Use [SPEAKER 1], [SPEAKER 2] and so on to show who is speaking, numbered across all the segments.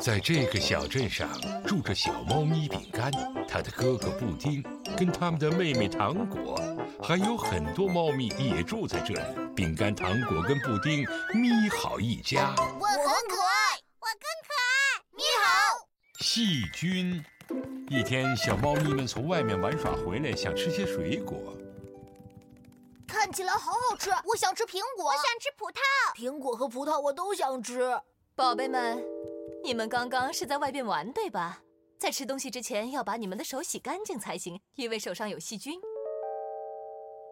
[SPEAKER 1] 在这个小镇上住着小猫咪饼干，它的哥哥布丁，跟他们的妹妹糖果，还有很多猫咪也住在这里。饼干、糖果跟布丁，咪好一家。
[SPEAKER 2] 我很可爱，
[SPEAKER 3] 我更可爱。
[SPEAKER 2] 咪好，
[SPEAKER 1] 细菌。一天，小猫咪们从外面玩耍回来，想吃些水果。
[SPEAKER 2] 看起来好好吃，我想吃苹果，
[SPEAKER 3] 我想吃葡萄。
[SPEAKER 4] 苹果和葡萄我都想吃。
[SPEAKER 5] 宝贝们，你们刚刚是在外边玩对吧？在吃东西之前要把你们的手洗干净才行，因为手上有细菌。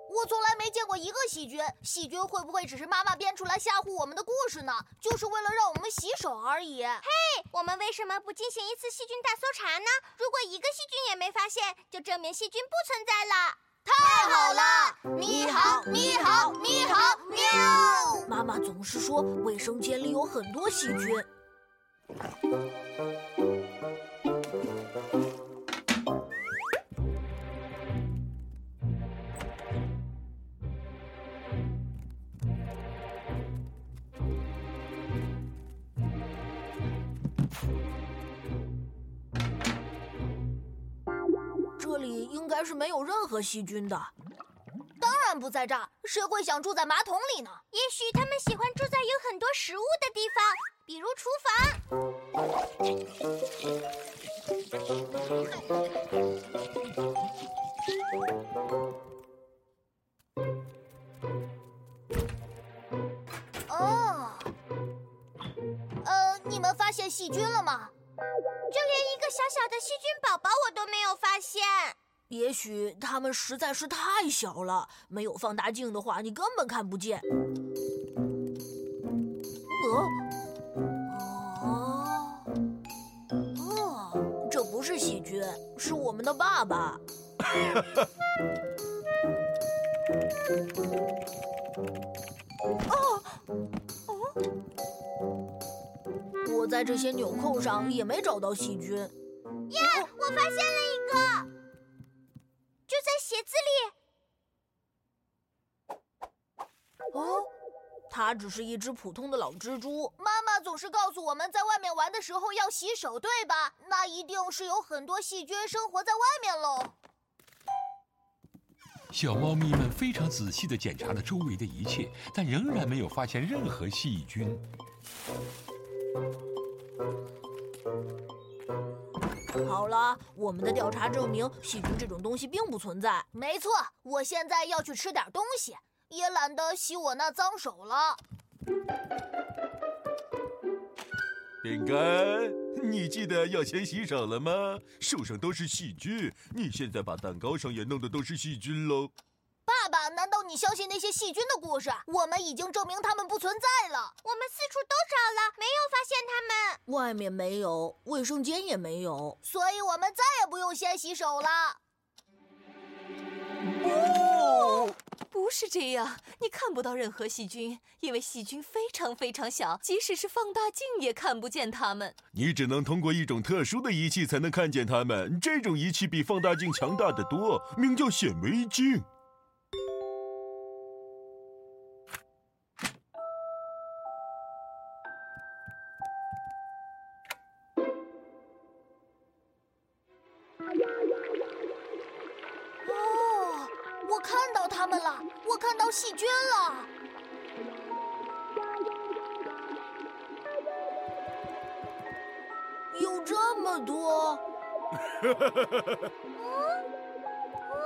[SPEAKER 2] 我从来没见过一个细菌，细菌会不会只是妈妈编出来吓唬我们的故事呢？就是为了让我们洗手而已。
[SPEAKER 3] 嘿，我们为什么不进行一次细菌大搜查呢？如果一个细菌也没发现，就证明细菌不存在了。
[SPEAKER 2] 太好了！你好，你好，你好，喵！
[SPEAKER 4] 妈妈总是说卫生间里有很多细菌。这里应该是没有任何细菌的。
[SPEAKER 2] 当然不在这儿，谁会想住在马桶里呢？
[SPEAKER 3] 也许他们喜欢厨房。
[SPEAKER 2] 哦，呃，你们发现细菌了吗？
[SPEAKER 3] 就连一个小小的细菌宝宝我都没有发现。
[SPEAKER 4] 也许它们实在是太小了，没有放大镜的话，你根本看不见。呃，哦，是我们的爸爸。哦，哦，我在这些纽扣上也没找到细菌。
[SPEAKER 3] 耶，我发现了一个，就在鞋子
[SPEAKER 4] 里。哦，它只是一只普通的老蜘蛛。
[SPEAKER 2] 妈妈总是告诉我们在外面玩的时候要洗手，对吧？那一定是有很多细菌生活在外面喽。
[SPEAKER 1] 小猫咪们非常仔细地检查了周围的一切，但仍然没有发现任何细菌。
[SPEAKER 4] 好了，我们的调查证明细菌这种东西并不存在。
[SPEAKER 2] 没错，我现在要去吃点东西，也懒得洗我那脏手了。
[SPEAKER 6] 饼干，你记得要先洗手了吗？手上都是细菌，你现在把蛋糕上也弄的都是细菌喽。
[SPEAKER 2] 爸爸，难道你相信那些细菌的故事？我们已经证明它们不存在了。
[SPEAKER 3] 我们四处都找了，没有发现它们。
[SPEAKER 4] 外面没有，卫生间也没有，
[SPEAKER 2] 所以我们再也不用先洗手了。
[SPEAKER 5] 不，是这样，你看不到任何细菌，因为细菌非常非常小，即使是放大镜也看不见它们。
[SPEAKER 6] 你只能通过一种特殊的仪器才能看见它们，这种仪器比放大镜强大的多，名叫显微镜。
[SPEAKER 2] 我看到它们了，我看到细菌了。
[SPEAKER 4] 有这么多！
[SPEAKER 3] 嗯，哇！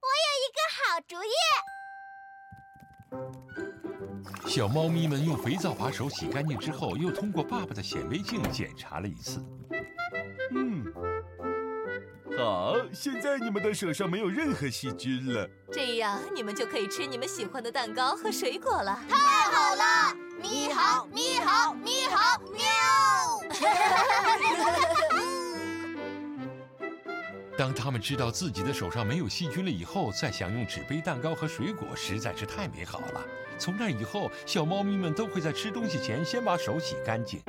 [SPEAKER 3] 我有一个好主意。
[SPEAKER 1] 小猫咪们用肥皂把手洗干净之后，又通过爸爸的显微镜检查了一次。
[SPEAKER 6] 嗯，好，现在你们的手上没有任何细菌了。
[SPEAKER 5] 这样你们就可以吃你们喜欢的蛋糕和水果了。
[SPEAKER 2] 太好了！你好，你好，你好，喵！
[SPEAKER 1] 当他们知道自己的手上没有细菌了以后，再享用纸杯蛋糕和水果，实在是太美好了。从那以后，小猫咪们都会在吃东西前先把手洗干净。